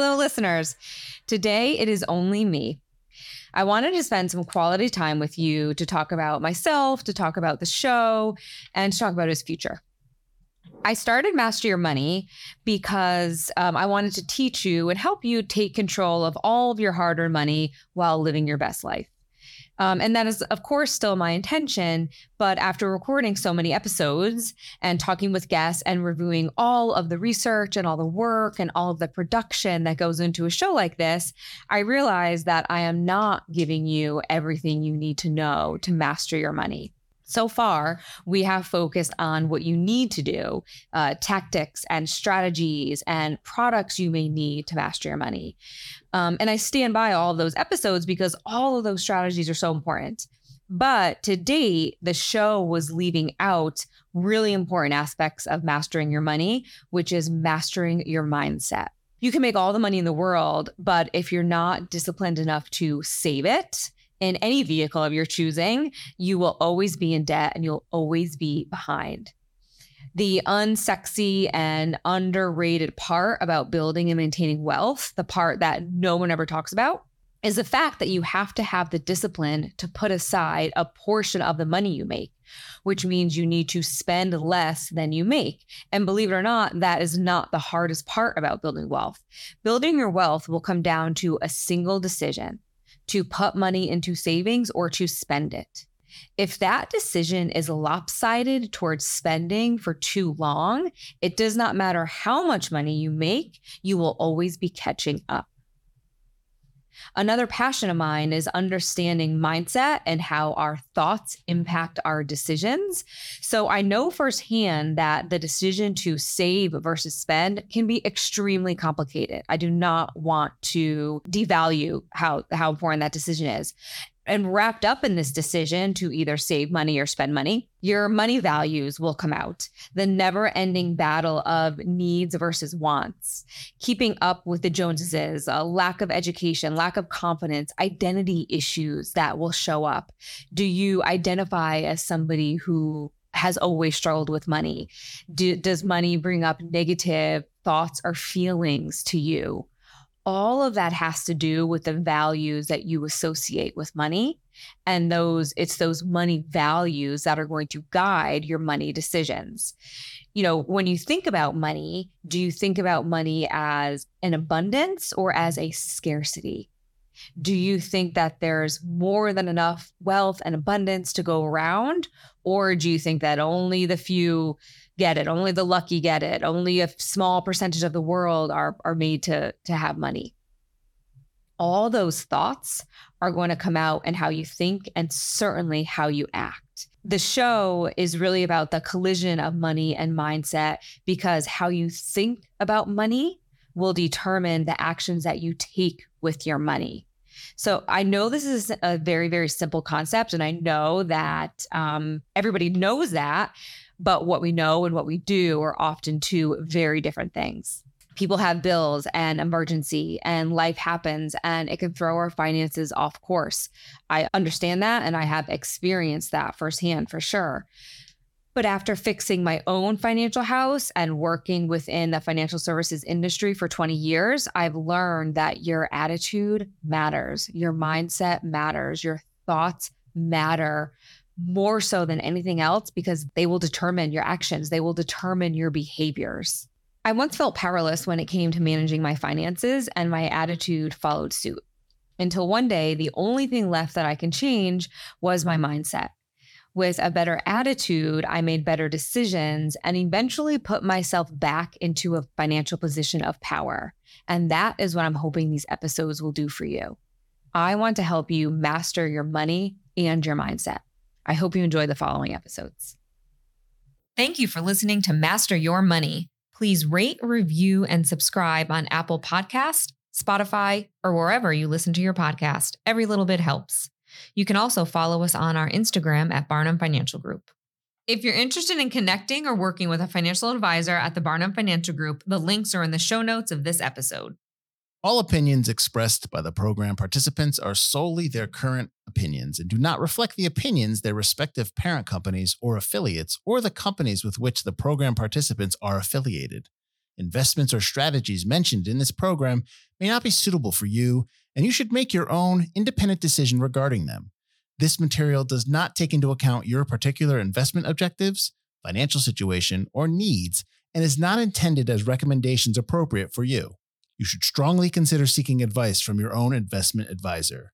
listeners. Today, it is only me. I wanted to spend some quality time with you to talk about myself, to talk about the show, and to talk about his future. I started Master Your Money because um, I wanted to teach you and help you take control of all of your hard earned money while living your best life. Um, and that is, of course, still my intention. But after recording so many episodes and talking with guests and reviewing all of the research and all the work and all of the production that goes into a show like this, I realized that I am not giving you everything you need to know to master your money. So far, we have focused on what you need to do, uh, tactics and strategies and products you may need to master your money. Um, and I stand by all of those episodes because all of those strategies are so important. But to date, the show was leaving out really important aspects of mastering your money, which is mastering your mindset. You can make all the money in the world, but if you're not disciplined enough to save it, in any vehicle of your choosing, you will always be in debt and you'll always be behind. The unsexy and underrated part about building and maintaining wealth, the part that no one ever talks about, is the fact that you have to have the discipline to put aside a portion of the money you make, which means you need to spend less than you make. And believe it or not, that is not the hardest part about building wealth. Building your wealth will come down to a single decision to put money into savings or to spend it. If that decision is lopsided towards spending for too long, it does not matter how much money you make, you will always be catching up. Another passion of mine is understanding mindset and how our thoughts impact our decisions. So I know firsthand that the decision to save versus spend can be extremely complicated. I do not want to devalue how how important that decision is and wrapped up in this decision to either save money or spend money, your money values will come out. The never ending battle of needs versus wants, keeping up with the Joneses, a lack of education, lack of confidence, identity issues that will show up. Do you identify as somebody who has always struggled with money? Do, does money bring up negative thoughts or feelings to you? All of that has to do with the values that you associate with money. And those it's those money values that are going to guide your money decisions. You know when you think about money do you think about money as an abundance or as a scarcity do you think that there's more than enough wealth and abundance to go around or do you think that only the few get it. Only the lucky get it. Only a small percentage of the world are are made to to have money. All those thoughts are going to come out in how you think and certainly how you act. The show is really about the collision of money and mindset because how you think about money will determine the actions that you take with your money. So I know this is a very, very simple concept, and I know that um, everybody knows that, but what we know and what we do are often two very different things. People have bills and emergency, and life happens, and it can throw our finances off course. I understand that, and I have experienced that firsthand for sure. But after fixing my own financial house and working within the financial services industry for 20 years, I've learned that your attitude matters, your mindset matters, your thoughts matter more so than anything else because they will determine your actions, they will determine your behaviors. I once felt powerless when it came to managing my finances, and my attitude followed suit. Until one day, the only thing left that I can change was my mindset. With a better attitude, I made better decisions and eventually put myself back into a financial position of power. And that is what I'm hoping these episodes will do for you. I want to help you master your money and your mindset. I hope you enjoy the following episodes. Thank you for listening to Master Your Money. Please rate, review, and subscribe on Apple Podcast, Spotify, or wherever you listen to your podcast. Every little bit helps. You can also follow us on our Instagram at Barnum Financial Group. If you're interested in connecting or working with a financial advisor at the Barnum Financial Group, the links are in the show notes of this episode. All opinions expressed by the program participants are solely their current opinions and do not reflect the opinions their respective parent companies or affiliates or the companies with which the program participants are affiliated. Investments or strategies mentioned in this program may not be suitable for you, and you should make your own independent decision regarding them. This material does not take into account your particular investment objectives, financial situation, or needs, and is not intended as recommendations appropriate for you. You should strongly consider seeking advice from your own investment advisor.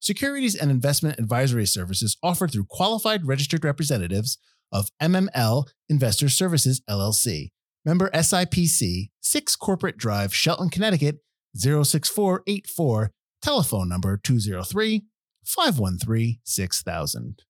Securities and investment advisory services offered through qualified registered representatives of MML Investor Services LLC. Member SIPC, 6 Corporate Drive, Shelton, Connecticut 06484, telephone number 203 513 6000.